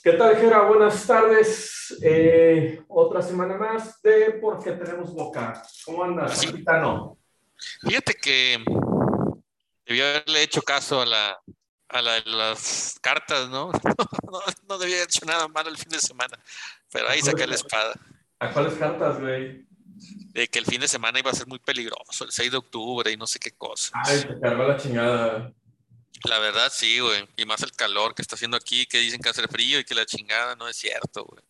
¿Qué tal, Jera? Buenas tardes. Eh, otra semana más de Por qué tenemos boca. ¿Cómo andas, capitano? Fíjate que debió haberle hecho caso a la, a la las cartas, ¿no? No, no debía haber hecho nada malo el fin de semana, pero ahí saqué la espada. ¿A cuáles cartas, güey? De que el fin de semana iba a ser muy peligroso, el 6 de octubre y no sé qué cosa. Ay, te cargó la chingada. La verdad, sí, güey. Y más el calor que está haciendo aquí, que dicen que hace frío y que la chingada no es cierto, güey.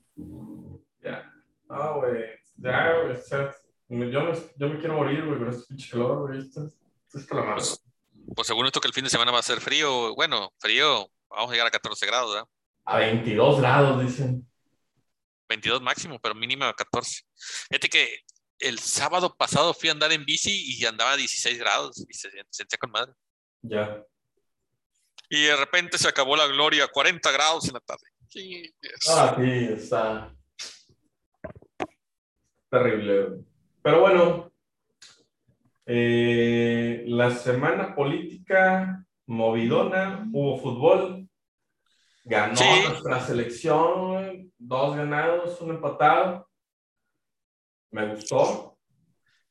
Ya. Ah, güey. Ya, güey. yo, me, yo me quiero morir, güey, con este pinche calor, güey. Esto, esto es calamar. Pues, pues según esto que el fin de semana va a ser frío, bueno, frío, vamos a llegar a 14 grados, ¿verdad? A 22 grados, dicen. 22 máximo, pero mínima 14. Fíjate que el sábado pasado fui a andar en bici y andaba a 16 grados y se sentía con madre. Ya. Y de repente se acabó la gloria, 40 grados en la tarde. Sí, yes. Ah, sí, está terrible. Pero bueno, eh, la semana política movidona, hubo fútbol, ganó Sí. nuestra selección, dos ganados, un empatado. Me gustó.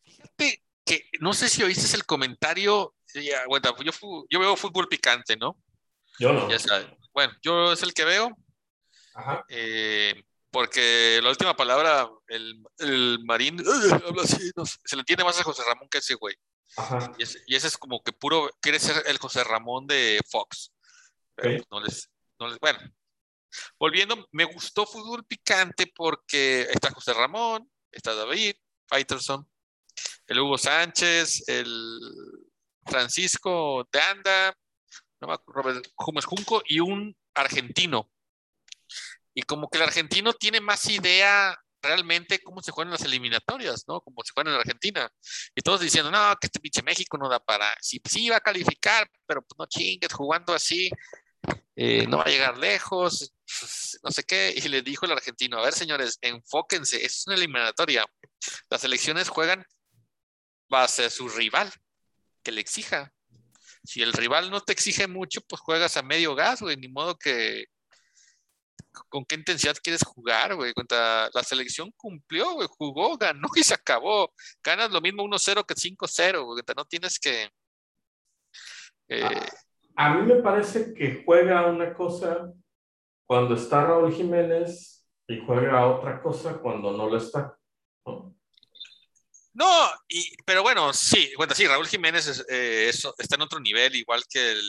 Fíjate que no sé si oíste el comentario. ya, bueno, yo, fu- yo veo fútbol picante, ¿no? Yo no. Ya sabes. Bueno, yo es el que veo. Ajá. eh, porque la última palabra, el, el marín, habla así, no sé, se le entiende más a José Ramón que a ese güey. Ajá. Y ese, y ese es como que puro, quiere ser el José Ramón de Fox. Pero no les, no les, bueno. Volviendo, me gustó fútbol picante porque está José Ramón, está David, Faitelson, el Hugo Sánchez, el Francisco de Anda, Robert Gómez Junco y un argentino. Y como que el argentino tiene más idea realmente cómo se juegan las eliminatorias, ¿no? Como se juegan en Argentina. Y todos diciendo, no, que este pinche México no da para, sí, sí va a calificar, pero pues no chingues, jugando así, eh, no va a llegar lejos, pues, no sé qué. Y le dijo el argentino, a ver señores, enfóquense, es una eliminatoria. Las elecciones juegan base a su rival, que le exija. Si el rival no te exige mucho, pues juegas a medio gas, güey, ni modo que con qué intensidad quieres jugar, güey. Contra la selección cumplió, güey, jugó, ganó y se acabó. Ganas lo mismo 1-0 que 5-0, güey. No tienes que. eh, A mí me parece que juega una cosa cuando está Raúl Jiménez y juega otra cosa cuando no lo está. ¿no? No, y, pero bueno, sí, bueno, sí, Raúl Jiménez es, eh, es- está en otro nivel, igual que el.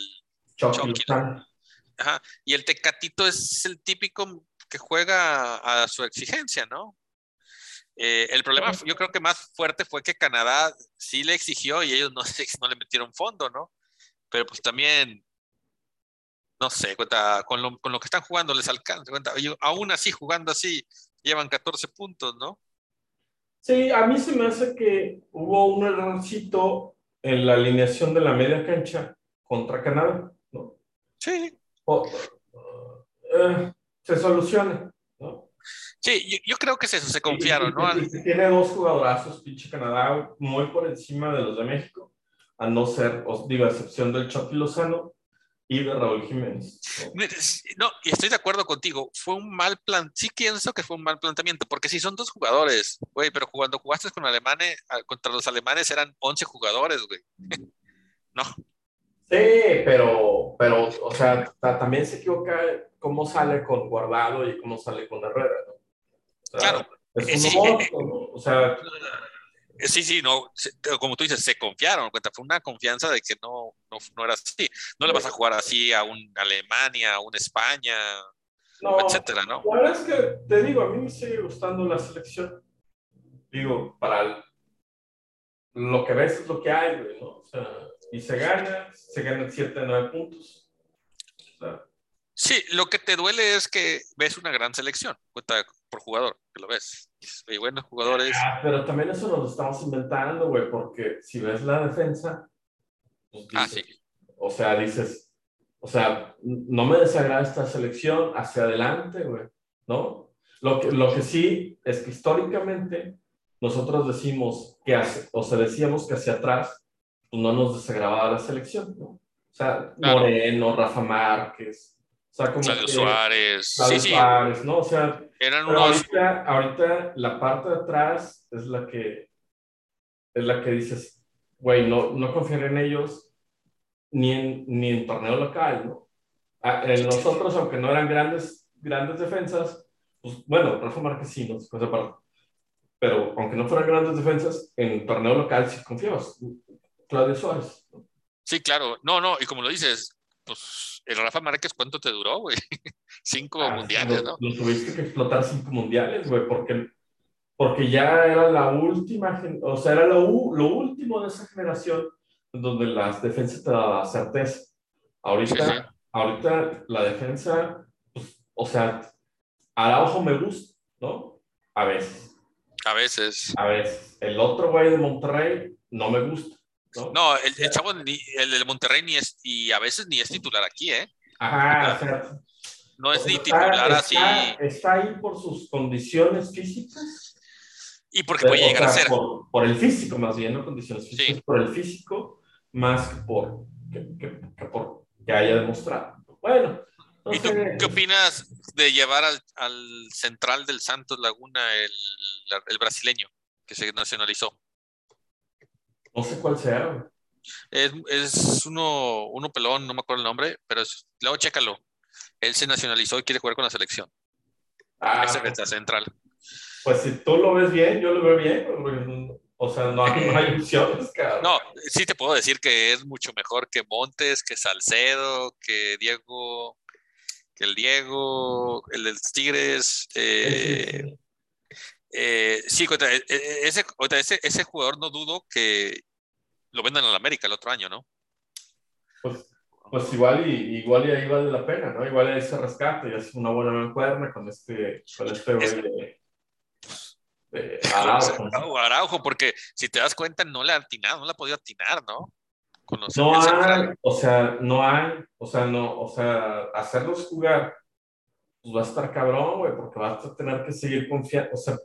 Chucky. Ajá, y el Tecatito es el típico que juega a su exigencia, ¿no? Eh, el problema, yo creo que más fuerte fue que Canadá sí le exigió y ellos no, le metieron fondo, ¿no? Pero pues también, no sé, cuenta, con, lo, con lo que están jugando les alcanza, cuenta, aún así, jugando así, llevan 14 puntos, ¿no? Sí, a mí se me hace que hubo un errorcito en la alineación de la media cancha contra Canadá, ¿no? Sí, O- eh, se soluciona, ¿no? sí, yo, yo creo que es eso, se confiaron, ¿no? Y- y- y tiene dos jugadorazos, pinche Canadá, muy por encima de los de México, a no ser, os digo, a excepción del Chucky Lozano y de Raúl Jiménez. ¿no? Sí, y estoy de acuerdo contigo. Fue un mal plan. Sí pienso que fue un mal planteamiento, porque si son dos jugadores, güey, pero cuando jugaste con alemanes, ah, contra los alemanes eran 11 jugadores, güey. No, Sí, pero, pero, o sea, ta- también se equivoca cómo sale con Guardado y cómo sale con Herrera, ¿no? O sea, Claro. Es Eh, un sí, monstruo, ¿no? O sea, Eh, sí, sí, no, como tú dices, se confiaron, cuenta, fue una confianza de que no, no, no era así. No le vas a jugar así a un Alemania, a un España, no, etcétera, ¿no? La verdad es que, te digo, a mí me sigue gustando la selección. Digo, para el- lo que ves es lo que hay, güey, ¿no? O sea, y se gana, se ganan 7 9 puntos. O sea, Sí, lo que te duele es que ves una gran selección, cuenta por jugador, que lo ves. "Oye, buenos jugadores. ah, pero también eso nos lo estamos inventando, güey, porque si ves la defensa, pues Ah, sí. o sea, dices, o sea, no me desagrada esta selección hacia adelante, güey, ¿no? Lo que, lo que sí es que históricamente nosotros decimos que hace, o sea, decíamos que hacia atrás pues no nos desagradaba la selección, ¿no? O sea, Claro. Moreno, Rafa Márquez, O sea, como Claudio que- Suárez. Claudio sí, sí. Suárez, ¿no? O sea, Eran pero unos. ahorita, ahorita la parte de atrás es la que es la que dices, güey, no, no confiar en ellos ni en, ni en torneo local, ¿no? En nosotros, aunque no eran grandes, grandes defensas, pues bueno, Rafa Márquez sí, no cosa aparte. Pero aunque no fueran grandes defensas, en torneo local sí confiabas. Claudio Suárez. ¿no? Sí, claro. No, no, y como lo dices, pues el Rafa Márquez, ¿cuánto te duró, güey? Cinco Ah, mundiales, lo, ¿no? lo tuviste que explotar cinco mundiales, güey, porque, porque ya era la última, o sea, era lo, lo último de esa generación en donde las defensas te daban certeza. Ahorita, Sí, sí. ahorita la defensa, pues, o sea, Araujo me gusta, ¿no? A veces, A veces. a veces. El otro güey de Monterrey no me gusta, ¿no? No, el, el chavo, ni- el de Monterrey, ni es, y a veces ni es titular aquí, ¿eh? Ajá, o sea, No es ni está- titular así. está- ahí por sus condiciones físicas. Y porque puede O llegar a ser. Por, por el físico, más bien, no condiciones físicas, Sí. por el físico, más que por que, que- que por que haya demostrado. Bueno, no ¿Y tú sé, qué opinas de llevar al, al central del Santos Laguna el, el brasileño que se nacionalizó? No sé cuál sea. Es, es uno, uno pelón, no me acuerdo el nombre, pero es- luego chécalo. Él se nacionalizó y quiere jugar con la selección. Ah, Ese es central. pues si tú lo ves bien, yo lo veo bien. O sea, no hay, no hay opciones, cabrón. No, sí te puedo decir que es mucho mejor que Montes, que Salcedo, que Diego, que el Diego, el de los Tigres. Sí, eh, sí, sí. Eh, sí, contra- eh, eh, ese, contra ese, ese jugador no dudo que lo vendan al América el otro año, ¿no? Pues, pues igual y igual y ahí vale la pena, ¿no? Igual ahí se rescata y hace una buena mancuerna con este, con este güey de, de Araujo, Araujo, porque si te das cuenta, no le ha atinado, no le ha podido atinar, ¿no? No hay, o sea, no hay, o sea, no, o sea, hacerlos jugar, pues va a estar cabrón, güey, porque vas a tener que seguir confiando, o sea,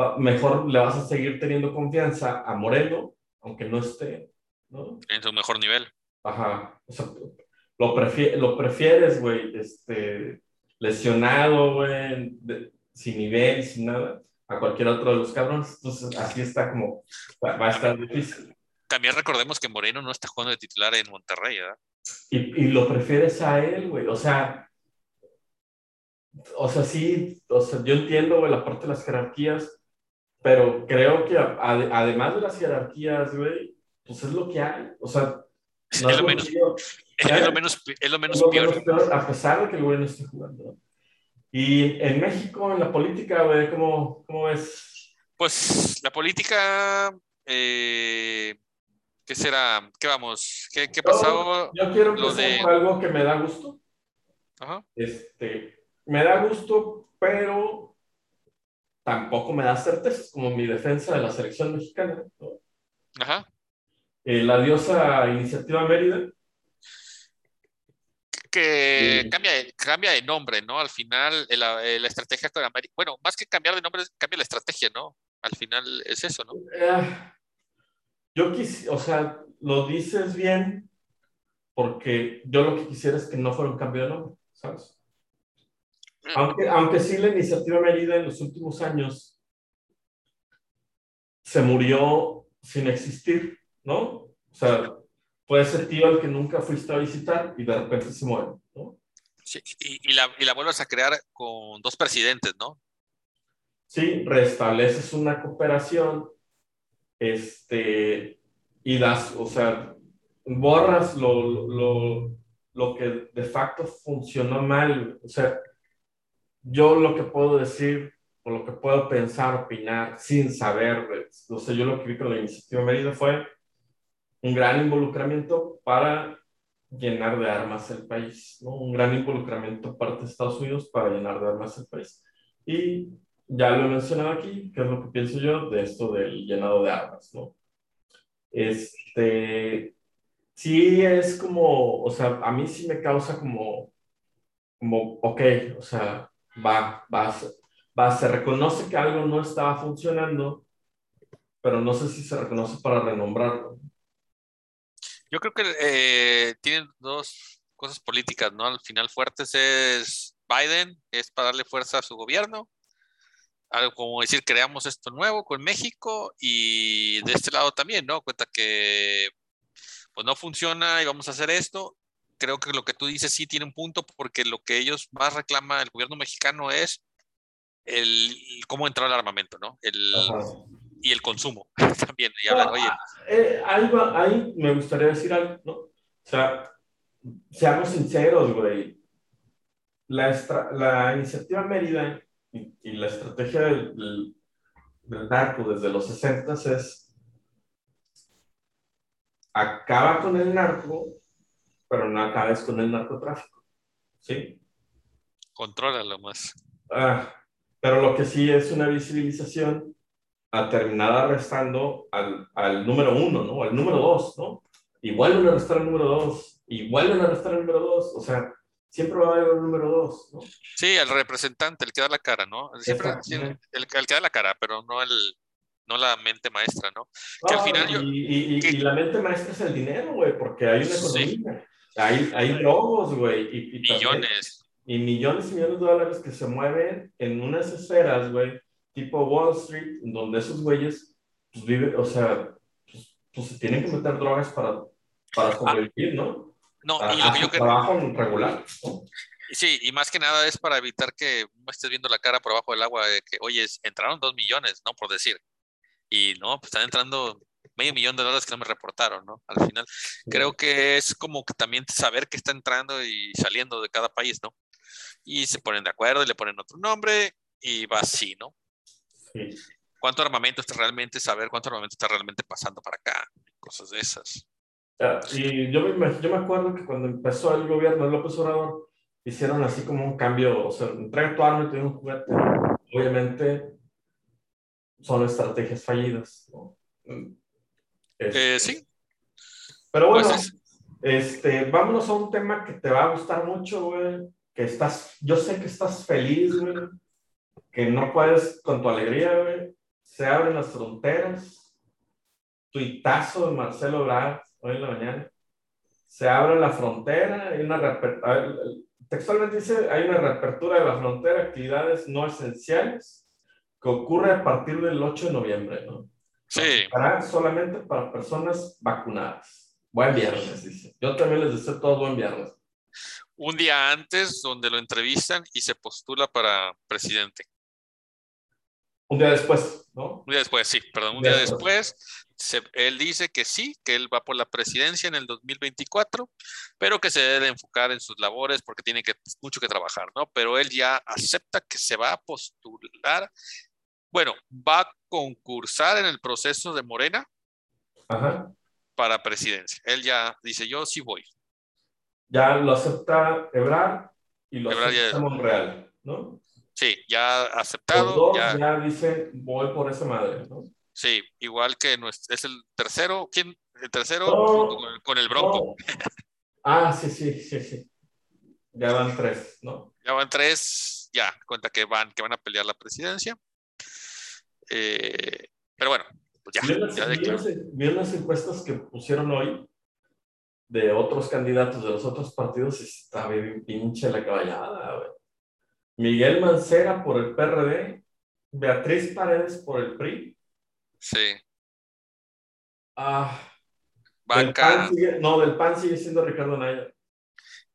va- mejor le vas a seguir teniendo confianza a Moreno, aunque no esté, ¿no? en su mejor nivel. Ajá, o sea, lo, prefie- lo prefieres, güey, este, lesionado, güey, sin nivel, sin nada, a cualquier otro de los cabrones, entonces así está como, va, va a estar difícil. También recordemos que Moreno no está jugando de titular en Monterrey, ¿verdad? Y, y lo prefieres a él, güey. O sea, o sea, sí, o sea, yo entiendo, güey, la parte de las jerarquías, pero creo que a- ade- además de las jerarquías, güey, pues es lo que hay. O sea, no Es es lo menos- Es lo menos, es lo es menos lo peor. menos peor, a pesar de que el güey no esté jugando. ¿no? Y en México, en la política, güey, ¿cómo, cómo ves? Pues la política, eh, ¿qué será? ¿Qué vamos? ¿Qué, qué pasó? Yo quiero Lo empezar de- algo que me da gusto. Ajá. Este, me da gusto, pero tampoco me da certezas, como mi defensa de la selección mexicana. ¿no? Ajá. Eh, la diosa Iniciativa Mérida, Que Sí. cambia, de- cambia de nombre, ¿no? Al final, eh, la, eh, la estrategia con América, bueno, más que cambiar de nombre, cambia la estrategia, ¿no? Al final es eso, ¿no? eh, yo quisiera, o sea, lo dices bien, porque yo lo que quisiera es que no fuera un cambio de nombre, ¿sabes? Aunque, aunque sí la Iniciativa Mérida en los últimos años se murió sin existir, ¿no? O sea, fue ese tío al que nunca fuiste a visitar y de repente se muere, ¿no? Sí, y, y la, y la vuelves a crear con dos presidentes, ¿no? Sí, restableces una cooperación, este, y das, o sea, borras lo, lo, lo que de facto funcionó mal. O sea, yo lo que puedo decir o lo que puedo pensar, opinar, sin saber, o sea, yo lo que vi con la iniciativa Mérida fue un gran involucramiento para llenar de armas el país, ¿no? Un gran involucramiento parte de Estados Unidos para llenar de armas el país. Y ya lo he mencionado aquí, que es lo que pienso yo de esto del llenado de armas, ¿no? Este, sí es como, o sea, a mí sí me causa como, como, ok, o sea, va, va, va, se reconoce que algo no estaba funcionando, pero no sé si se reconoce para renombrarlo. Yo creo que eh, tienen dos, cosas políticas, ¿no? Al final fuertes es Biden, es para darle fuerza a su gobierno. Algo como decir, creamos esto nuevo con México y de este lado también, ¿no? Cuenta que pues no funciona y vamos a hacer esto. Creo que lo que tú dices sí tiene un punto porque lo que ellos más reclama el gobierno mexicano es el cómo entrar al armamento, ¿no? El, y el consumo también. Y hablan, oye. Ah, eh, ahí, me gustaría decir algo, ¿no? O sea, seamos sinceros, güey. La, la iniciativa Mérida y, la estrategia del, del, narco desde los 60 es acaba con el narco, pero no acabes con el narcotráfico. ¿Sí? Contrólalo más. Ah, pero lo que sí es una visibilización a terminar arrestando al, al número uno, ¿no? Al número dos, ¿no? Y vuelven a arrestar al número dos, y vuelven a arrestar al número dos, o sea, siempre va a haber un número dos, ¿no? Sí, el representante, el que da la cara, ¿no? Siempre, el, el, que da la cara, pero no el no la mente maestra, ¿no? Que al final yo, y, y, y, la mente maestra es el dinero, güey, porque hay una economía, hay, hay güey. Y, millones. y millones y millones de dólares que se mueven en unas esferas, güey, tipo Wall Street, donde esos güeyes, pues viven, o sea, pues, pues, se tienen que meter drogas para, para ah. sobrevivir, ¿no? No, y lo que yo trabajo regular, Sí, y más que nada es para evitar que no estés viendo la cara por abajo del agua de que, oye, entraron dos millones, ¿no? Por decir. Y no, pues están entrando medio millón de dólares que no me reportaron, ¿no? Al final, creo que es como que también saber qué está entrando y saliendo de cada país, ¿no? Y se ponen de acuerdo y le ponen otro nombre y va así, ¿no? ¿Cuánto armamento está realmente, saber cuánto armamento está realmente pasando para acá? Cosas de esas. y yo me, yo me acuerdo que cuando empezó el gobierno de López Obrador, hicieron así como un cambio, o sea, entrega tu arma y te un juguete. Obviamente son estrategias fallidas. ¿no? Eh, sí. Pero bueno, pues este, vámonos a un tema que te va a gustar mucho, güey. Que estás, yo sé que estás feliz, güey que no puedes con tu alegría, güey. Se abren las fronteras. Tuitazo de Marcelo Brad hoy en la mañana. Se abre la frontera, hay una textualmente dice, hay una reapertura de la frontera, actividades no esenciales, que ocurre a partir del 8 de noviembre, ¿no? Sí. Para, solamente para personas vacunadas. Buen viernes, dice. Yo también les deseo todo buen viernes. Un día antes, donde lo entrevistan y se postula para presidente. Un día después, ¿no? Un día después, sí, perdón, un día, después. él dice que sí, que él va por la presidencia en el 2024, pero que se debe enfocar en sus labores porque tiene que, mucho que trabajar, ¿no? Pero él ya acepta que se va a postular, bueno, va a concursar en el proceso de Morena para presidencia. Él ya dice, yo sí voy. Ya lo acepta Ebrard y lo acepta Monreal, ¿no? Sí, ya aceptado. Dos ya, ya dice, voy por esa madre, ¿no? Sí, igual que es el tercero. ¿Quién? El tercero con, el Bronco. Ah, sí, sí, sí, sí. Ya van tres, ¿no? Ya van tres, ya, cuenta que van, que van a pelear la presidencia. Eh, pero bueno, pues ya. Vi las, encuestas que pusieron hoy de otros candidatos de los otros partidos y está bien pinche la caballada, güey. Miguel Mancera por el PRD, Beatriz Paredes por el PRI. Sí. Ah. Vaca. no, del PAN sigue siendo Ricardo Naya.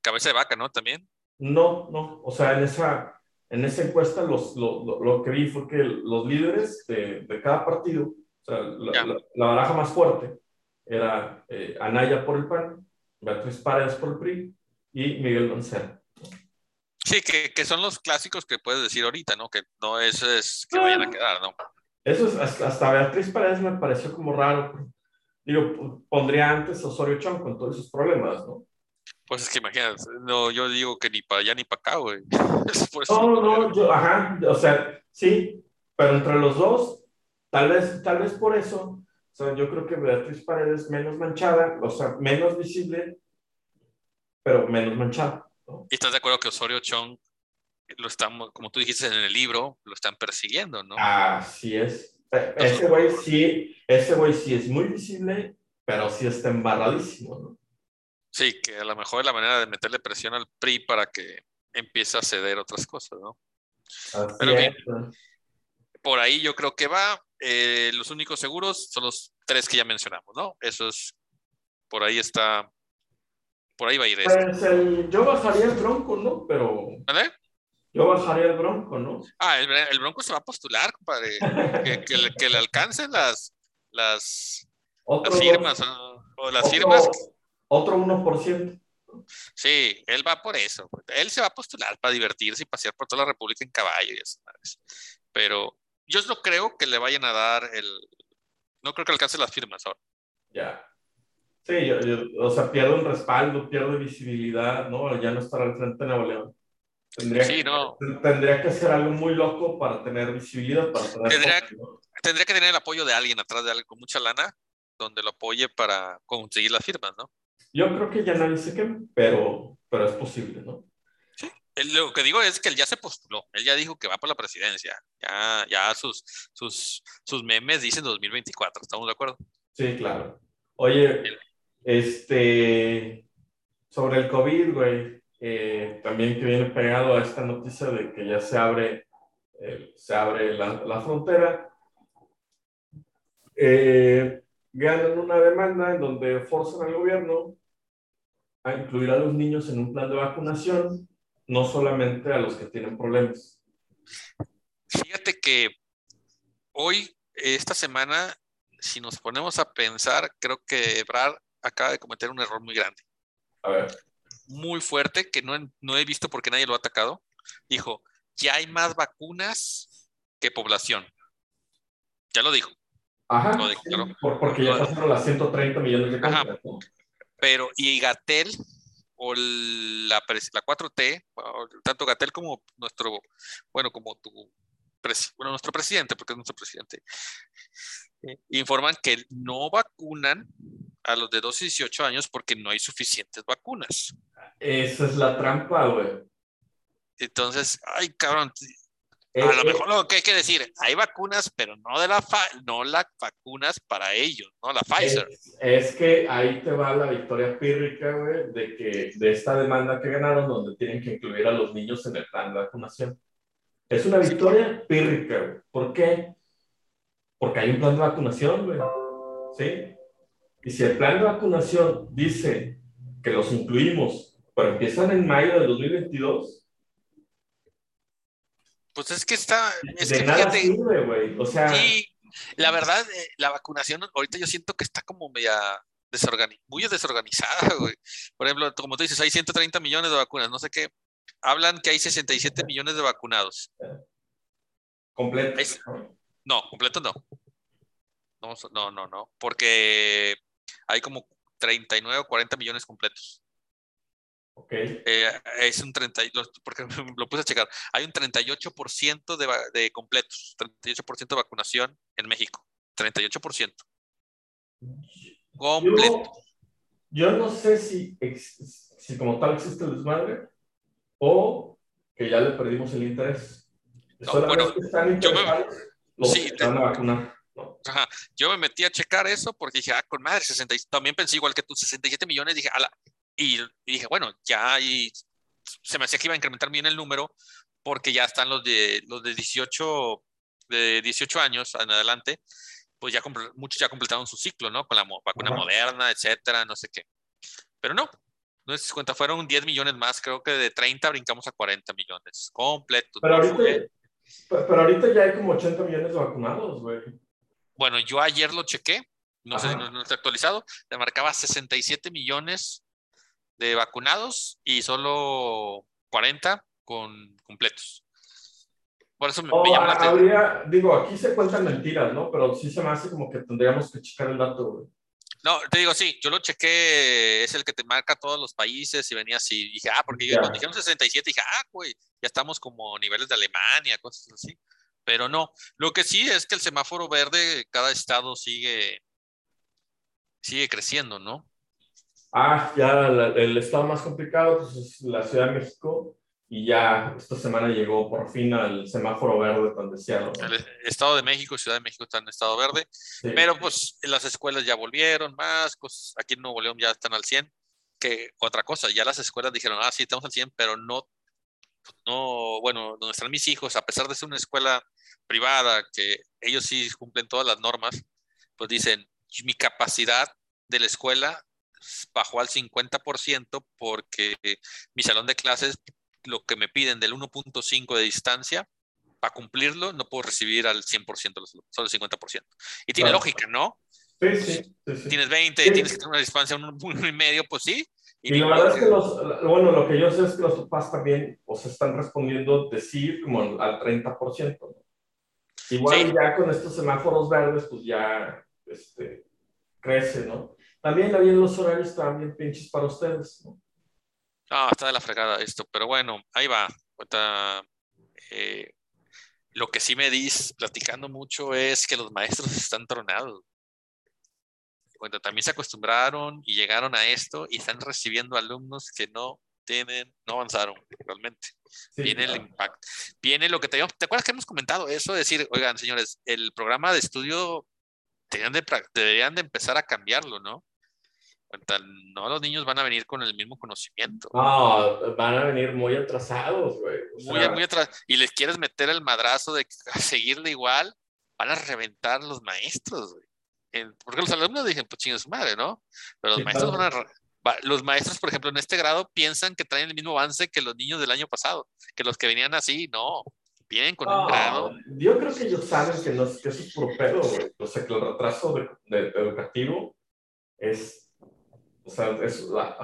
Cabeza de vaca, ¿no? También. No, no. O sea, en esa, en esa encuesta los, lo, lo, que vi fue que los líderes de, de cada partido, o sea, la, la, baraja más fuerte era eh, Anaya por el PAN, Beatriz Paredes por el PRI y Miguel Mancera. Sí, que, que, son los clásicos que puedes decir ahorita, ¿no? Que no es, es que vayan a quedar, ¿no? Eso es, hasta Beatriz Paredes me pareció como raro. Digo, pondría antes Osorio Chong con todos esos problemas, ¿no? Pues es que imagínate, no, yo digo que ni para allá ni para acá, güey. no, no, yo, ajá, o sea, sí, pero entre los dos, tal vez, tal vez por eso, o sea, yo creo que Beatriz Paredes menos manchada, o sea, menos visible, pero menos manchada. ¿Y estás de acuerdo que Osorio Chong lo estamos, como tú dijiste en el libro, lo están persiguiendo, ¿no? Así es. ese güey sí, ese güey sí es muy visible, pero sí está embarradísimo, ¿no? Sí, que a lo mejor es la manera de meterle presión al PRI para que empiece a ceder otras cosas, ¿no? Así Pero bien. es. Por ahí yo creo que va. Eh, los únicos seguros son los tres que ya mencionamos, ¿no? Eso es, por ahí está, por ahí va a ir esto. Pues el- yo bajaría el bronco, ¿no? Pero ¿Vale? yo bajaría el bronco, ¿no? Ah, el, el Bronco se va a postular, compadre. Que, que le, que le alcancen las, las, las firmas. ¿no? O las otro- firmas. Otro 1%. Sí, él va por eso. Él se va a postular para divertirse y pasear por toda la República en caballo y madres. Pero yo no creo que le vayan a dar el. No creo que alcance las firmas ahora. Ya. Sí, yo, yo- o sea, pierde un respaldo, pierde visibilidad, ¿no? Ya no estará al frente de Nuevo León. Tendría, Sí, que, no. tendría que hacer algo muy loco para tener visibilidad, para tener Tendría-. Tendría que tener el apoyo de alguien atrás de alguien con mucha lana, donde lo apoye para conseguir las firmas, ¿no? Yo creo que ya nadie se quema, pero, pero es posible, ¿no? Él- Lo que digo es que él ya se postuló, él ya dijo que va por la presidencia, ya, ya sus, sus, sus memes dicen 2024, ¿estamos de acuerdo? Sí, claro. Oye, este, sobre el COVID, güey, eh, también que viene pegado a esta noticia de que ya se abre, eh, se abre la, la frontera, eh, ganan una demanda en donde forzan al gobierno a incluir a los niños en un plan de vacunación, no solamente a los que tienen problemas. Fíjate que hoy, esta semana, si nos ponemos a pensar, creo que Ebrard acaba de cometer un error muy grande, A ver, muy fuerte, que no, no he visto porque nadie lo ha atacado. Dijo, ya hay más vacunas que población. Ya lo dijo. ajá, Lo porque ya pasaron las 130 millones de Ajá. Pero, y Gatel, o la, la 4T, o tanto Gatel como nuestro, bueno, como tu, bueno, nuestro presidente, porque es nuestro presidente, eh, informan que no vacunan a los de 12 y 18 años porque no hay suficientes vacunas. Esa es la trampa, güey. Entonces, ay, cabrón, Eh, a lo eh, mejor lo que hay que decir, hay vacunas, pero no de la fa- no las vacunas para ellos, no la Pfizer. Es, es que ahí te va la victoria pírrica, güey, de que de esta demanda que ganaron, donde tienen que incluir a los niños en el plan de vacunación. Es una victoria pírrica, güey. ¿Por qué? Porque hay un plan de vacunación, güey. ¿Sí? Y si el plan de vacunación dice que los incluimos, pero empiezan en mayo del 2022, Pues es que está, es de que nada fíjate, sirve, güey. O sea, Sí, la verdad, eh, la vacunación ahorita yo siento que está como media desorgani- muy desorganizada, güey. Por ejemplo, como tú dices, hay 130 millones de vacunas, no sé qué. Hablan que hay 67 millones de vacunados. completo. Es- ¿no? Completo no. No, no, no, porque hay como 39 o 40 millones completos. Ok. Eh, es un 30, y- lo- porque lo puse a checar. Hay un 38% de, de completos, 38% de vacunación en México. 38%. Completo. Yo, yo no sé si, si como tal existe el desmadre o que ya le perdimos el interés. No, bueno, yo me- los sí, que te- van a vacunar. ¿no? Ajá. Yo me metí a checar eso porque dije, ah, con madre, 60, y- también pensé igual que tú, 67 millones, dije, ala, y, y dije, bueno, ya y se me hacía que iba a incrementar bien el número porque ya están los de los de 18 de 18 años en adelante, pues ya muchos ya completaron su ciclo, ¿no? Con la vacuna Ajá. moderna, etcétera, no sé qué. Pero no, no es cuenta, fueron 10 millones más, creo que de 30 brincamos a 40 millones, completo. Pero no ahorita, pero ahorita ya hay como 80 millones de vacunados, güey. Bueno, yo ayer lo chequé, no sé si Ajá. no, no está actualizado, le marcaba 67 millones de vacunados y solo 40 con completos. Por eso me, me O llama la ha- atención. habría, digo, aquí se cuentan mentiras, ¿no? Pero sí se me hace como que tendríamos que checar el dato, güey. No, te digo, sí, yo lo chequé, es el que te marca todos los países y venía así. Dije, ah, porque yo Ya. cuando dijeron 67, dije, ah, güey, ya estamos como niveles de Alemania, cosas así. Pero no, lo que sí es que el semáforo verde, cada estado sigue, sigue creciendo, ¿no? Ah, ya la- el estado más complicado pues, es la Ciudad de México y ya esta semana llegó por fin al semáforo verde tan deseado. El Estado de México, Ciudad de México están en estado verde. Sí. Pero pues las escuelas ya volvieron más, cosas, aquí en Nuevo León ya están al 100. que otra cosa, ya las escuelas dijeron, ah, sí, estamos al 100, pero no, no, bueno, donde están mis hijos, a pesar de ser una escuela privada, que ellos sí cumplen todas las normas, pues dicen, mi capacidad de la escuela bajó al 50% porque mi salón de clases, lo que me piden del 1.5 de distancia, para cumplirlo no puedo recibir al 100% solo el 50%. Y tiene lógica, ¿no? Sí, sí, sí, Tienes 20 y tienes que tener una distancia de un, uno y medio, pues sí. Y, la verdad es que los, bueno, lo que yo sé es que los papás también o se están respondiendo decir como al 30%. ¿no? Igual ya con estos semáforos verdes, pues ya este, crece, ¿no? También de los horarios bien pinches para ustedes, ¿no? Ah, está de la fregada esto, pero bueno, ahí va. Eh, lo que sí me dis platicando mucho es que los maestros están tronados. Bueno, también se acostumbraron y llegaron a esto y están recibiendo alumnos que no tienen, no avanzaron realmente. Viene el impacto. Viene lo que te ¿Te acuerdas que hemos comentado eso? Decir, oigan, señores, el programa de estudio deberían de empezar a cambiarlo, ¿no? No, los niños van a venir con el mismo conocimiento. No, van a venir muy atrasados, güey. muy, muy atrasados. Y les quieres meter el madrazo de seguirle igual, van a reventar los maestros, güey. porque los alumnos dicen, pues chingue su madre, ¿no? Pero los maestros van a los maestros, por ejemplo, en este grado piensan que traen el mismo avance que los niños del año pasado, que los que venían así, no, vienen con un grado. Yo creo que ellos saben que, no, que eso es por pedo, güey. O sea, que el retraso de, educativo es, o sea,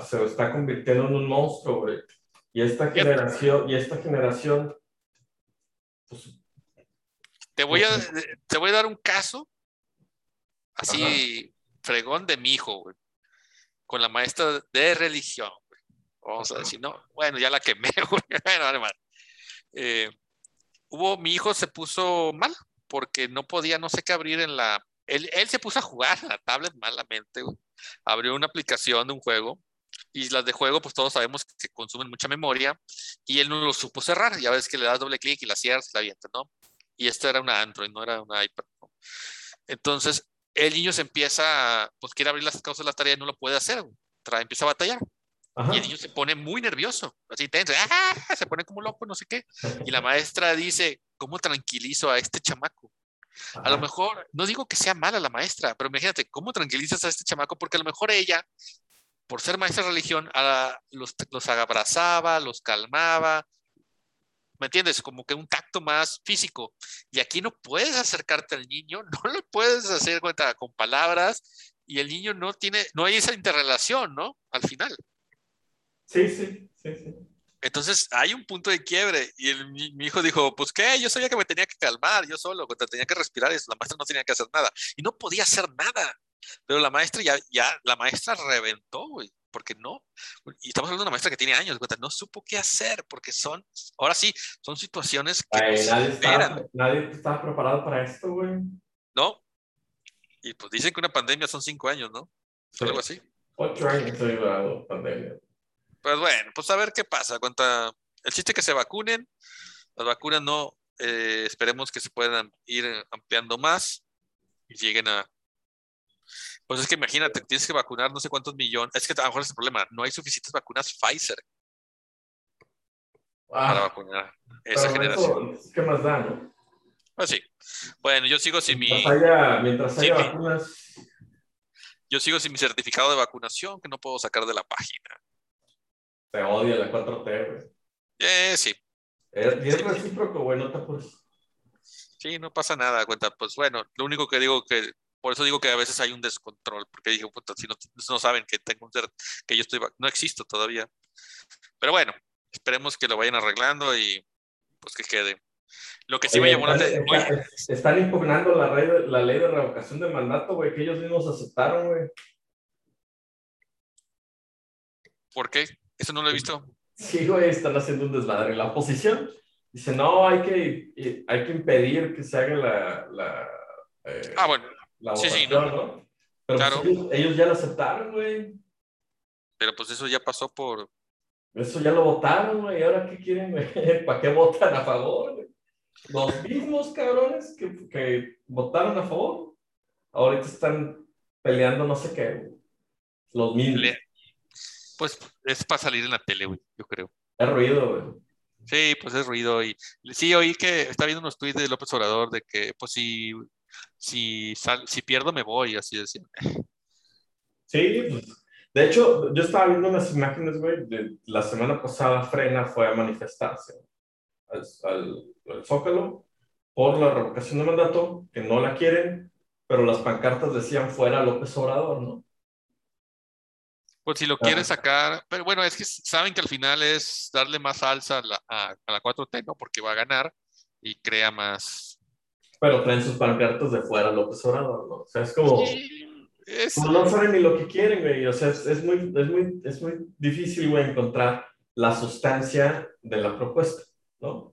se está convirtiendo en un monstruo, güey. Y esta generación, y esta generación, pues, te voy a, pues, te voy a dar un caso así fregón de mi hijo, güey con la maestra de religión. Vamos a decir, no, bueno, ya la quemé, bueno, vale, vale. Eh, hubo, mi hijo se puso mal porque no podía, no sé qué abrir en la, él, él se puso a jugar en la tablet malamente, abrió una aplicación de un juego y las de juego, pues todos sabemos que consumen mucha memoria y él no lo supo cerrar, ya ves que le das doble clic y la cierras y la avienta, ¿no? Y esto era una Android, no era una iPad. Entonces, el niño se empieza, pues quiere abrir las causas de la tarea y no lo puede hacer, empieza a batallar. Y el niño se pone muy nervioso, así tenso, ¡ah! se pone como loco, no sé qué. Y la maestra dice, ¿cómo tranquilizo a este chamaco? A lo mejor, no digo que sea mala la maestra, pero imagínate, ¿cómo tranquilizas a este chamaco? Porque a lo mejor ella, por ser maestra de religión, los, los abrazaba, los calmaba, ¿me entiendes? Como que un tacto más físico. Y aquí no puedes acercarte al niño, no lo puedes hacer cuenta con palabras y el niño no tiene, no hay esa interrelación, ¿no? Al final. Sí, sí, sí, sí. Entonces hay un punto de quiebre y mi, hijo dijo, pues qué, yo sabía que me tenía que calmar, yo solo, tenía que respirar, y la maestra no tenía que hacer nada. Y no podía hacer nada. Pero la maestra ya, ya, la maestra reventó, güey porque no, y estamos hablando de una maestra que tiene años, no supo qué hacer, porque son, ahora sí, son situaciones que nadie, estaba, nadie estaba preparado para esto, güey. No, y pues dicen que una pandemia son cinco años, ¿no? Algo así. Ocho años ha pandemia. Pues bueno, pues a ver qué pasa. Cuenta, el chiste es que se vacunen, las vacunas no, eh, esperemos que se puedan ir ampliando más y lleguen a, pues es que imagínate, tienes que vacunar no sé cuántos millones. Es que a lo mejor es el problema. No hay suficientes vacunas Pfizer para ah. vacunar esa generación. ¿Qué más da, no? Pues sí. Bueno, yo sigo sin mi. mientras haya vacunas. Yo sigo sin mi certificado de vacunación que no puedo sacar de la página. Te odia la 4T, güey. Eh, sí. Es, y es recíproco, güey, no te apures. Sí, no pasa nada, cuenta. Pues bueno, lo único que digo que por eso digo que a veces hay un descontrol, porque dije, puta, si no, no saben que tengo un ser, que yo estoy, no existo todavía. Pero bueno, esperemos que lo vayan arreglando y pues que quede. Lo que sí me llamó la atención. Están impugnando la, la ley de revocación de mandato, güey, que ellos mismos aceptaron, güey. ¿Por qué? Eso no lo he visto. Sí, güey, están haciendo un desmadre. La oposición dice, no, hay que, hay que impedir que se haga la, la eh, ah, bueno sí, sí, no. Pero pues, claro. ellos, ya lo aceptaron, güey. Pero pues eso ya pasó por... Eso ya lo votaron, güey. ¿Ahora qué quieren, güey? ¿Para qué votan a favor? Güey? Los mismos cabrones que, que votaron a favor, ahorita están peleando no sé qué, Los mismos. Pues es para salir en la tele, güey, yo creo. Es ruido, güey. Sí, pues es ruido. Y sí, oí que está viendo unos tweets de López Obrador de que, pues si, si, si pierdo, me voy, así decía. Sí, pues, de hecho, yo estaba viendo unas imágenes, güey, de la semana pasada Frena fue a manifestarse al, al Zócalo por la revocación de mandato, que no la quieren, pero las pancartas decían fuera López Obrador, ¿no? Pues si lo quiere sacar, pero bueno, es que saben que al final es darle más salsa a la, a, la 4T, ¿no? Porque va a ganar y crea más. Pero traen sus pancartas de fuera López Obrador, ¿no? O sea, es como. no saben ni lo que quieren, güey. O sea, es, es, muy, es, muy, es muy difícil, güey, encontrar la sustancia de la propuesta, ¿no?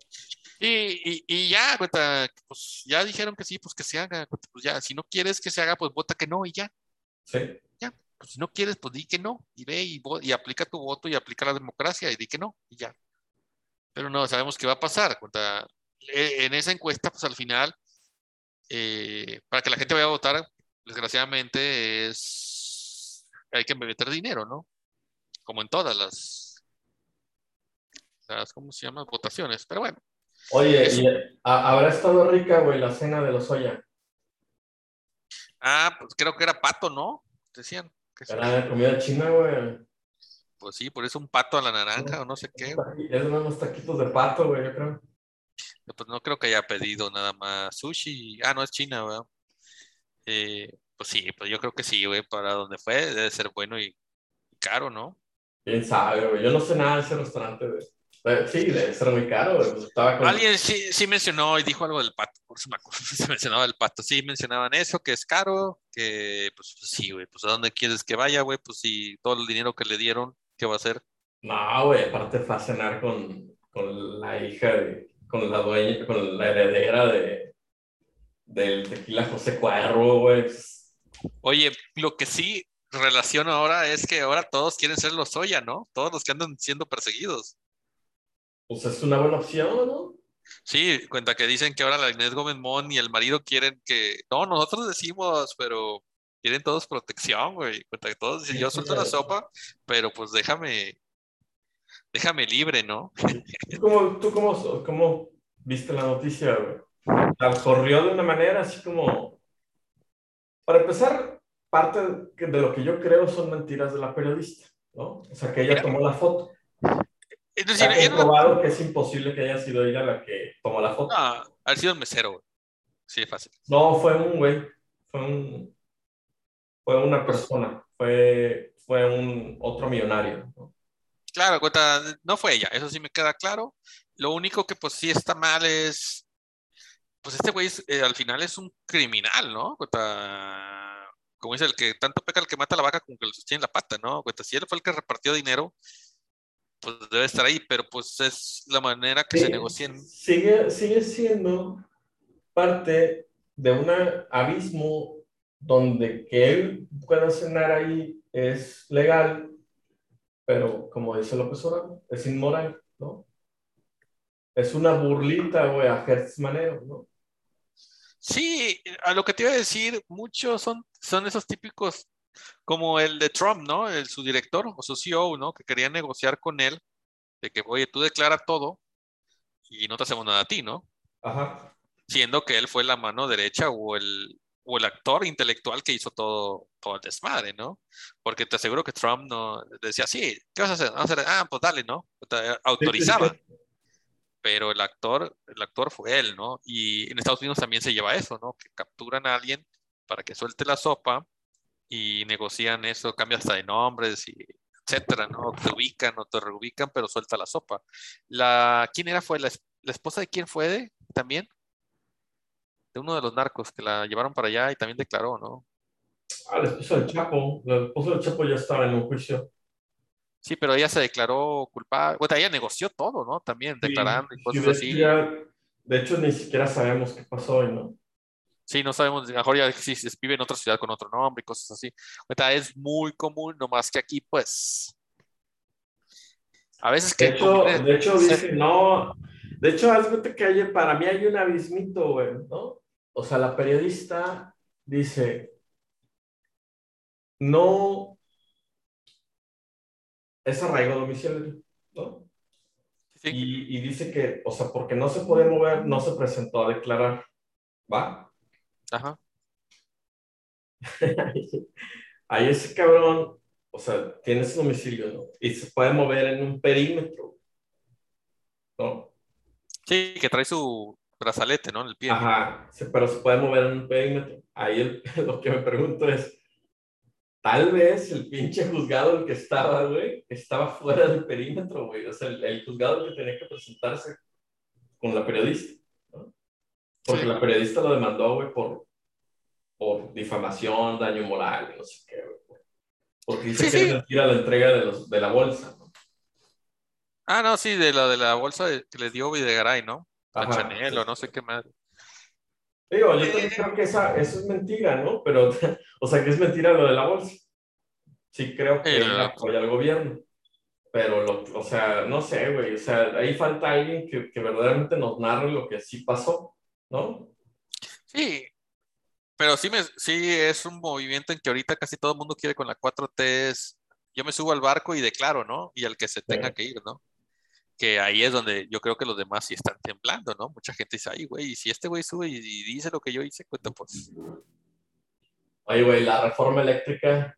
Y, y, y, ya, pues ya dijeron que sí, pues que se haga. Pues ya, si no quieres que se haga, pues vota que no y ya. Sí. Pues si no quieres, pues di que no, y ve y, y, aplica tu voto y aplica la democracia y di que no, y ya. Pero no, sabemos qué va a pasar. E, en esa encuesta, pues al final, eh, para que la gente vaya a votar, desgraciadamente es, hay que meter dinero, ¿no? Como en todas las, las ¿cómo se llama? Votaciones, pero bueno. Oye, ¿y ¿habrá estado rica, güey, la cena de los Oya? Ah, pues creo que era pato, ¿no? Decían. Era comida china, güey. Pues sí, por eso un pato a la naranja o no sé qué. Es unos taquitos de pato, güey, yo creo. Pues no creo que haya pedido nada más sushi. Ah, no, es China, güey. Eh, pues sí, pues yo creo que sí, güey, para donde fue debe ser bueno y caro, ¿no? Quién sabe, güey. Yo no sé nada de ese restaurante, güey. Sí, debe ser muy caro. Alguien sí, sí, mencionó y dijo algo del pato, por eso me acuerdo, se mencionaba el pato. Sí, mencionaban eso, que es caro, que pues, pues sí, güey, pues a dónde quieres que vaya, güey, pues si todo el dinero que le dieron, ¿qué va a hacer? No, güey, aparte fue a cenar con, con la hija, de, con la dueña, con la heredera de, del tequila José Cuervo, güey. Oye, lo que sí relaciono ahora es que ahora todos quieren ser los Soya, ¿no? Todos los que andan siendo perseguidos. Pues es una buena opción, ¿no? Sí, cuenta que dicen que ahora la Inés Gómez Mon y el marido quieren que. No, nosotros decimos, pero quieren todos protección, güey. Cuenta que todos dicen, yo suelto la sopa, pero pues déjame. Déjame libre, ¿no? ¿Tú cómo, tú cómo, viste la noticia, güey? La corrió de una manera así como. Para empezar, parte de lo que yo creo son mentiras de la periodista, ¿no? O sea, que ella tomó la foto. Es decir, probado que es imposible que haya sido ella la que tomó la foto. No, ha sido el mesero, güey. Sí, es fácil. No, fue un güey. Fue un. Fue una persona. Fue, fue un otro millonario. ¿no? Claro, cuenta, no fue ella, eso sí me queda claro. Lo único que pues sí está mal es. Pues este güey eh, al final es un criminal, ¿no? Cuenta, como dice el que tanto peca el que mata a la vaca como que le sostiene la pata, ¿no? Cuenta, si él fue el que repartió dinero, pues debe estar ahí, pero pues es la manera que se negocian. Sigue, sigue siendo parte de un abismo donde que él pueda cenar ahí es legal, pero como dice López Obrador, es inmoral, ¿no? Es una burlita, güey, a Hertz Manero, ¿no? Sí, a lo que te iba a decir, muchos son, son esos típicos como el de Trump, ¿no? El, su director o su CEO, ¿no? Que quería negociar con él de que, oye, tú declara todo y no te hacemos nada a ti, ¿no? Ajá. Siendo que él fue la mano derecha o el, o el actor intelectual que hizo todo, todo el desmadre, ¿no? Porque te aseguro que Trump no decía, sí, ¿qué vas a hacer? Vamos a hacer ah, pues dale, ¿no? autorizaba. Pero el actor, el actor fue él, ¿no? Y en Estados Unidos también se lleva eso, ¿no? Que capturan a alguien para que suelte la sopa y negocian eso, cambia hasta de nombres y etcétera, ¿no? Te ubican o te reubican, pero suelta la sopa. La, ¿Quién era? ¿Fue la, esposa de quién fue de, también? De uno de los narcos que la llevaron para allá y también declaró, ¿no? Ah, la esposa del Chapo. La esposa del Chapo ya estaba en un juicio. Sí, pero ella se declaró culpable. Bueno, ella negoció todo, ¿no? También declarando y cosas así. de hecho, ni siquiera sabemos qué pasó hoy, ¿no? Sí, no sabemos, mejor ya si se vive en otra ciudad con otro nombre y cosas así. Es muy común, nomás que aquí, pues. A veces que. De hecho, de hecho dice, no. De hecho, hazte que para mí hay un abismito, güey, ¿no? O sea, la periodista dice, no. es arraigo domiciliario, ¿no? Sí. Y, y dice que, o sea, porque no se puede mover, no se presentó a declarar, ¿va? Ajá. Ahí ese cabrón, o sea, tiene su domicilio, ¿no? Y se puede mover en un perímetro, ¿no? Sí, que trae su brazalete, ¿no? En el pie. Ajá, sí, pero se puede mover en un perímetro. Ahí el- lo que me pregunto es, tal vez el pinche juzgado el que estaba, güey, estaba fuera del perímetro, güey. O sea, el, el juzgado el que tenía que presentarse con la periodista. Porque Sí. la periodista lo demandó, güey, por, por difamación, daño moral, no sé qué, güey. Porque dice Sí, que sí. es mentira la entrega de, los, de la bolsa, ¿no? Ah, no, sí, de la de la bolsa que le dio Videgaray, ¿no? A Ajá. Chanel o no sé qué más. Digo, yo Eh. también creo que esa, eso es mentira, ¿no? Pero, o sea, que es mentira lo de la bolsa. Sí creo que ella lo- apoya al gobierno. Pero, lo, o sea, no sé, güey. O sea, ahí falta alguien que, que verdaderamente nos narre lo que sí pasó, ¿no? Sí, pero sí, me, sí es un movimiento en que ahorita casi todo el mundo quiere con la 4T es, yo me subo al barco y declaro, ¿no? Y al que se tenga Sí. que ir, ¿no? Que ahí es donde yo creo que los demás sí están temblando, ¿no? Mucha gente dice, ay, güey, y si este güey sube y, y dice lo que yo hice, cuenta, pues. Oye, güey, la reforma eléctrica.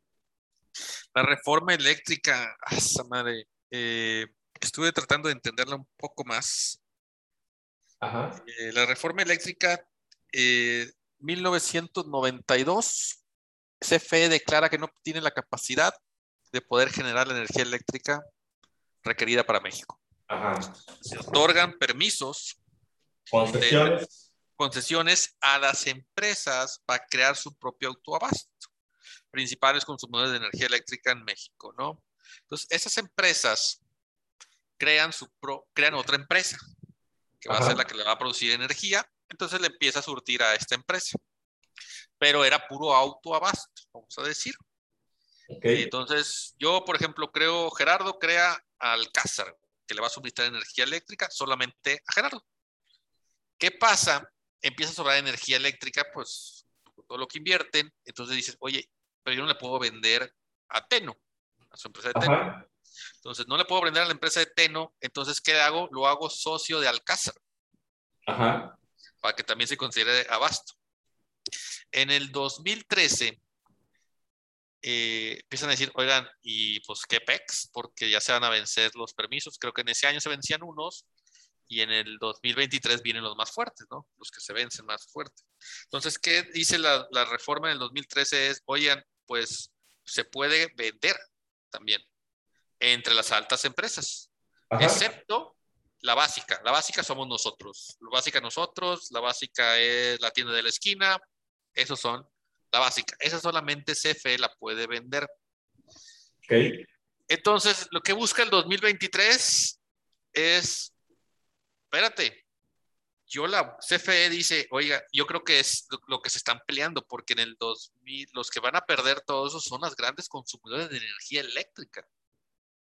La reforma eléctrica, ah, esa madre, eh, estuve tratando de entenderla un poco más. Ajá. Eh, la reforma eléctrica, eh, 1992, CFE declara que no tiene la capacidad de poder generar la energía eléctrica requerida para México. Ajá. Se otorgan permisos, Concesiones. concesiones a las empresas para crear su propio autoabasto, principales consumidores de energía eléctrica en México, ¿no? Entonces, esas empresas crean, su pro- crean otra empresa que va a Ajá. ser la que le va a producir energía, entonces le empieza a surtir a esta empresa. Pero era puro autoabasto, vamos a decir. Ok. Entonces, yo, por ejemplo, creo, Gerardo crea Alcázar, que le va a suministrar energía eléctrica solamente a Gerardo. ¿Qué pasa? Empieza a sobrar energía eléctrica, pues todo lo que invierten, entonces dices, oye, pero yo no le puedo vender a Teno, a su empresa de Teno. Ajá. Entonces, no le puedo vender a la empresa de Teno, entonces, ¿qué hago? Lo hago socio de Alcázar, Ajá. para que también se considere abasto. En el 2013, eh, empiezan a decir, oigan, y pues qué pex, porque ya se van a vencer los permisos. Creo que en ese año se vencían unos y en el 2023 vienen los más fuertes, ¿no? Los que se vencen más fuertes. Entonces, ¿qué dice la, la reforma en el 2013? Es, oigan, pues se puede vender también entre las altas empresas, Ajá. excepto la básica. La básica somos nosotros. La básica nosotros, la básica es la tienda de la esquina, esos son la básica. Esa solamente CFE la puede vender. Ok. Entonces, lo que busca el 2023 es, espérate, yo la CFE dice, oiga, yo creo que es lo, lo que se están peleando, porque en el 2000, los que van a perder todo eso son las grandes consumidores de energía eléctrica.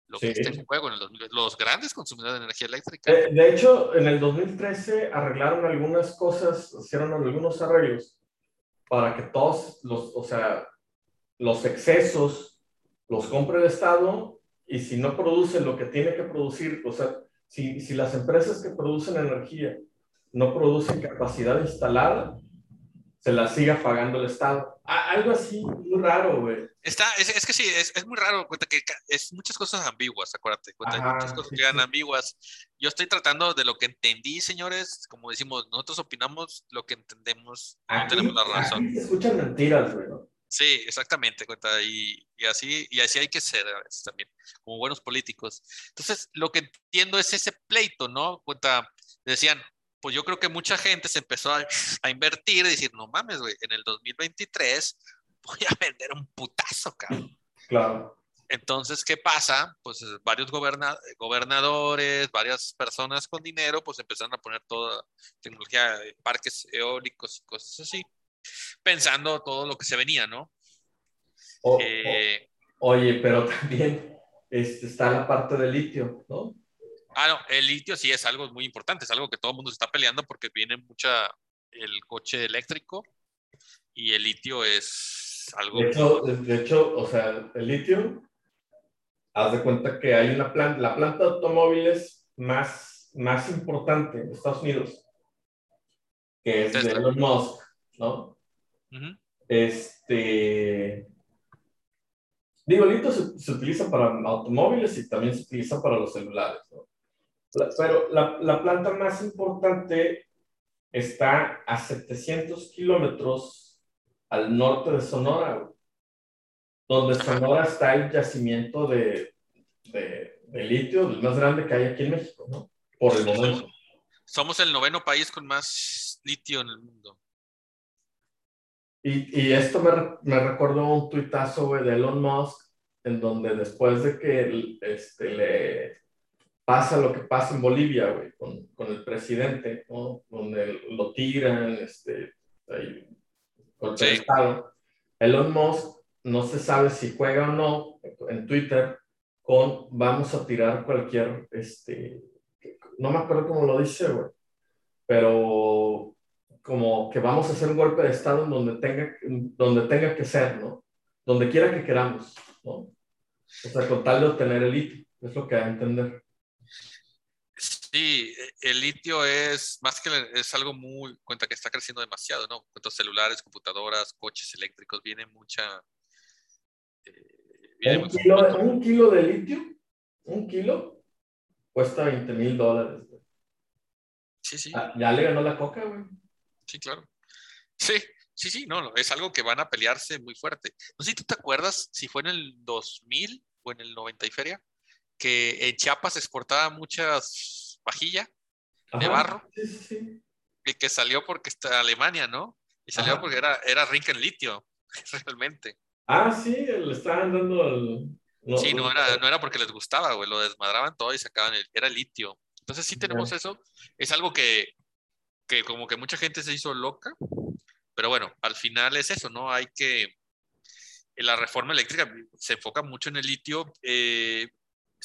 Lo que está en juego en el 2000, los grandes consumidores de energía eléctrica. De hecho, en el 2013 arreglaron algunas cosas, hicieron algunos arreglos para que todos los, o sea, los excesos los compre el Estado y si no produce lo que tiene que producir, o sea, si, si las empresas que producen energía no producen capacidad instalada, se la siga pagando el Estado. A- algo así muy raro, güey. Está, es, es que sí, es, es muy raro, cuenta que es muchas cosas ambiguas, acuérdate, cuenta, Ajá, muchas cosas sí, que quedan sí. ambiguas. Yo estoy tratando de lo que entendí, señores, como decimos, nosotros opinamos lo que entendemos, no Aquí, tenemos la razón. se escuchan mentiras, güey. ¿no? Sí, exactamente, cuenta, y, y así, y así hay que ser a veces también, como buenos políticos. Entonces, lo que entiendo es ese pleito, ¿no? Cuenta, decían, pues yo creo que mucha gente se empezó a, a invertir y decir, no mames, güey, en el 2023 voy a vender un putazo, cabrón. Claro. Entonces, ¿qué pasa? Pues eh, varios goberna- gobernadores, varias personas con dinero, pues empezaron a poner toda tecnología, eh, parques eólicos y cosas así, pensando todo lo que se venía, ¿no? Eh, oye, pero también este, está la parte del litio, ¿no? Ah, no, el litio sí es algo muy importante, es algo que todo el mundo se está peleando porque viene mucha el coche eléctrico y el litio es algo... De hecho, de, hecho, o sea, el litio haz de cuenta que hay una planta, la planta de automóviles más, más importante en Estados Unidos, que es de Elon Musk, ¿no? Este. Digo, el litio se, utiliza para automóviles y también se utiliza para los celulares, ¿no? Pero la, la planta más importante está a 700 kilómetros al norte de Sonora, donde Sonora está el yacimiento de, de, litio, el más grande que hay aquí en México, ¿no? Por el momento. Somos el noveno país con más litio en el mundo. Y, y esto me, me, recordó un tuitazo de Elon Musk, en donde después de que este, le pasa lo que pasa en Bolivia, güey, con, con el presidente, ¿no? Donde lo tiran, este, ahí, con el Estado. Elon Musk no se sabe si juega o no en Twitter con vamos a tirar cualquier, este, no me acuerdo cómo lo dice, güey, pero como que vamos a hacer un golpe de Estado en donde tenga, donde tenga que ser, ¿no? Donde quiera que queramos, ¿no? O sea, con tal de obtener el litio, es lo que hay a entender. Sí, el litio es más que es algo muy, cuenta que está creciendo demasiado, ¿no? Cuentos celulares, computadoras, coches eléctricos, viene mucha, un, kilo, un kilo de litio, un kilo, cuesta 20 mil dólares. Sí, sí. Ah, ya le ganó la coca, güey. Sí, claro. Sí, sí, sí, no, es algo que van a pelearse muy fuerte. No sé si tú te acuerdas si fue en el 2000 o en el 90 y feria, que en Chiapas exportaba muchas vajilla de barro. Sí, sí, sí. Y que salió porque está Alemania, ¿no? Y salió porque era, era rica en litio, realmente. Ah, sí, le estaban dando el... sí, no era, no era porque les gustaba, güey, lo desmadraban todo y sacaban el... Era litio. Entonces sí tenemos eso. Es algo que, que como que mucha gente se hizo loca, pero bueno, al final es eso, ¿no? Hay que... La reforma eléctrica se enfoca mucho en el litio, eh,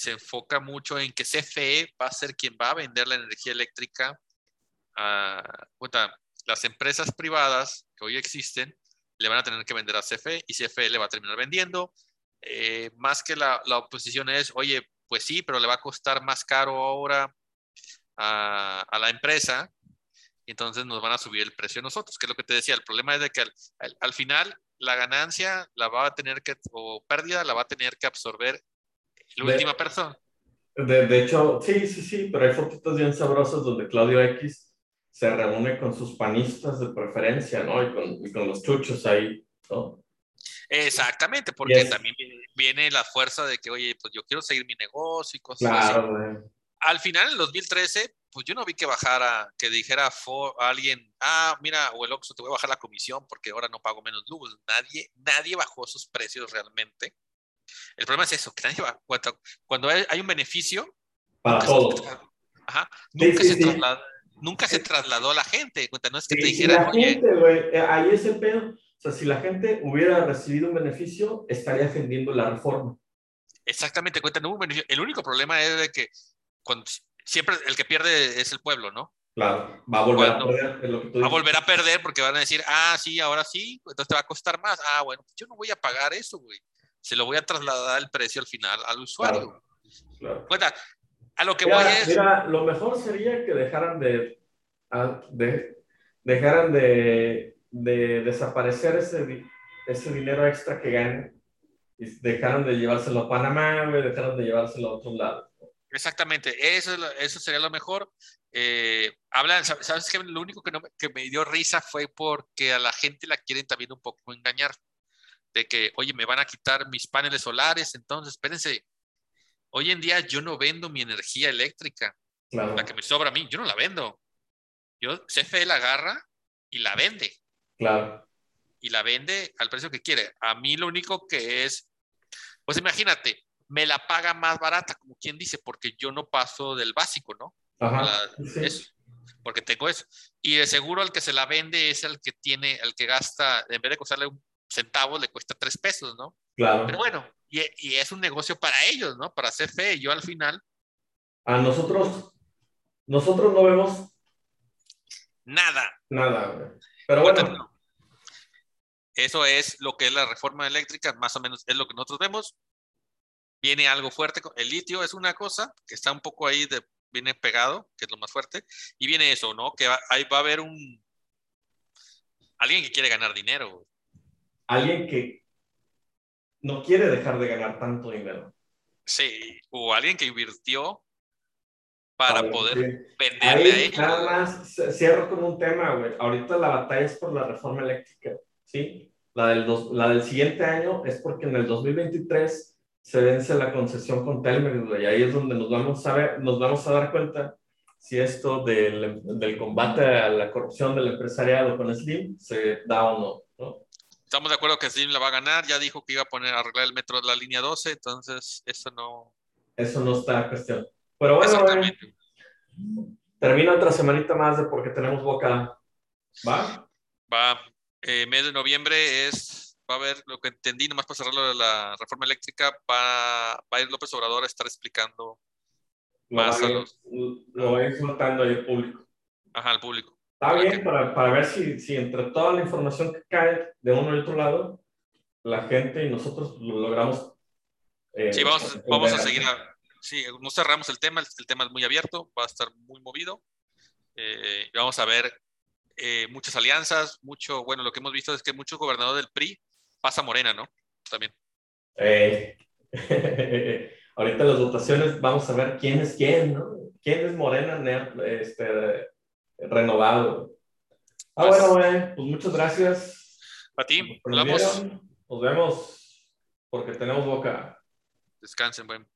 se enfoca mucho en que CFE va a ser quien va a vender la energía eléctrica a las empresas privadas que hoy existen le van a tener que vender a CFE y CFE le va a terminar vendiendo. Eh, más que la, la, oposición es, oye, pues sí, pero le va a costar más caro ahora a, la empresa, y entonces nos van a subir el precio a nosotros, que es lo que te decía. El problema es de que al, al, final la ganancia la va a tener que, o pérdida la va a tener que absorber la última persona. De, de, hecho, sí, sí, sí, pero hay fotitos bien sabrosas donde Claudio X se reúne con sus panistas de preferencia, ¿no? Y con, y con los chuchos ahí, ¿no? Exactamente, porque también viene la fuerza de que, oye, pues yo quiero seguir mi negocio y cosas claro, así. Al final, en 2013, pues yo no vi que bajara, que dijera a alguien, ah, mira, o el Oxxo, te voy a bajar la comisión porque ahora no pago menos luz. Nadie, nadie bajó sus precios realmente. El problema es eso, que nadie va, cuando, hay, un beneficio... Para todos. Ajá, nunca se traslada nunca se trasladó a la gente. No es que te dijeran, la gente, güey, eh, ahí ese pedo. O sea, si la gente hubiera recibido un beneficio, estaría defendiendo la reforma. Exactamente, cuenta, no un beneficio. El único problema es de que cuando, siempre el que pierde es el pueblo, ¿no? Claro, va a volver a perder. va a volver a perder porque van a decir, ah, sí, ahora sí, entonces te va a costar más. Ah, bueno, yo no voy a pagar eso, güey. Se lo voy a trasladar el precio al final al usuario. Claro, Cuenta, a lo que voy es... Mira, lo mejor sería que dejaran de, de dejaran de, de, desaparecer ese, ese dinero extra que ganan y dejaran de llevárselo a Panamá, dejaran de llevárselo a otros lados. Exactamente, eso, eso sería lo mejor. Eh, hablan, ¿sabes qué? Lo único que, no, que me dio risa fue porque a la gente la quieren también un poco engañar. De que, oye, me van a quitar mis paneles solares, entonces espérense, Hoy en día yo no vendo mi energía eléctrica, la que me sobra a mí, yo no la vendo. Yo, CFE la agarra y la vende. Claro. Y la vende al precio que quiere. A mí lo único que es, pues imagínate, me la paga más barata, como quien dice, porque yo no paso del básico, ¿no? Ajá, porque tengo eso. Y de seguro al que se la vende es el que tiene, el que gasta, en vez de costarle un centavo, le cuesta tres pesos, ¿no? Claro. Pero bueno, y, es un negocio para ellos, ¿no? Para hacer fe. Yo al final. A nosotros, nosotros no vemos. Nada. Nada, Pero bueno. Eso es lo que es la reforma eléctrica, más o menos es lo que nosotros vemos. viene algo fuerte. El litio es una cosa que está un poco ahí, de, viene pegado, que es lo más fuerte, y viene eso, ¿no? Que ahí va a haber un... Alguien que quiere ganar dinero. Alguien que no quiere dejar de ganar tanto dinero. Sí, o alguien que invirtió para poder venderle a ellos. Nada más cierro con un tema, güey. Ahorita la batalla es por la reforma eléctrica, ¿sí? La del, la del siguiente año es porque en el 2023 se vence la concesión con Telmex, güey. Ahí es donde nos vamos a ver, nos vamos a dar cuenta si esto del, del combate a la corrupción del empresariado con Slim se da o no, ¿no? Estamos de acuerdo que Slim la va a ganar, ya dijo que iba a poner a arreglar el metro de la línea 12, entonces eso no... Eso no está en cuestión. Pero bueno, termina otra semanita más de porque tenemos boca. ¿Va? Va. Eh, mes de noviembre es, va a haber, lo que entendí, nomás para cerrar lo de la reforma eléctrica, va, va a ir López Obrador a estar explicando más a los... Lo va a ir soltando al público. Ajá, al público. Está bien, para, para, ver si, si entre toda la información que cae de uno y otro lado, la gente y nosotros lo logramos. Eh, sí, vamos, vamos a seguir a, sí, no cerramos el tema, el, tema es muy abierto, va a estar muy movido. Eh, vamos a ver eh, muchas alianzas, mucho, bueno, lo que hemos visto es que mucho gobernador del PRI pasa Morena, ¿no? También. Ahorita las votaciones vamos a ver quién es quién, ¿no? ¿Quién es Morena este, renovado? Ah, pues bueno, güey, pues muchas gracias. A ti, nos vemos. Nos vemos porque tenemos boca. Descansen, buen.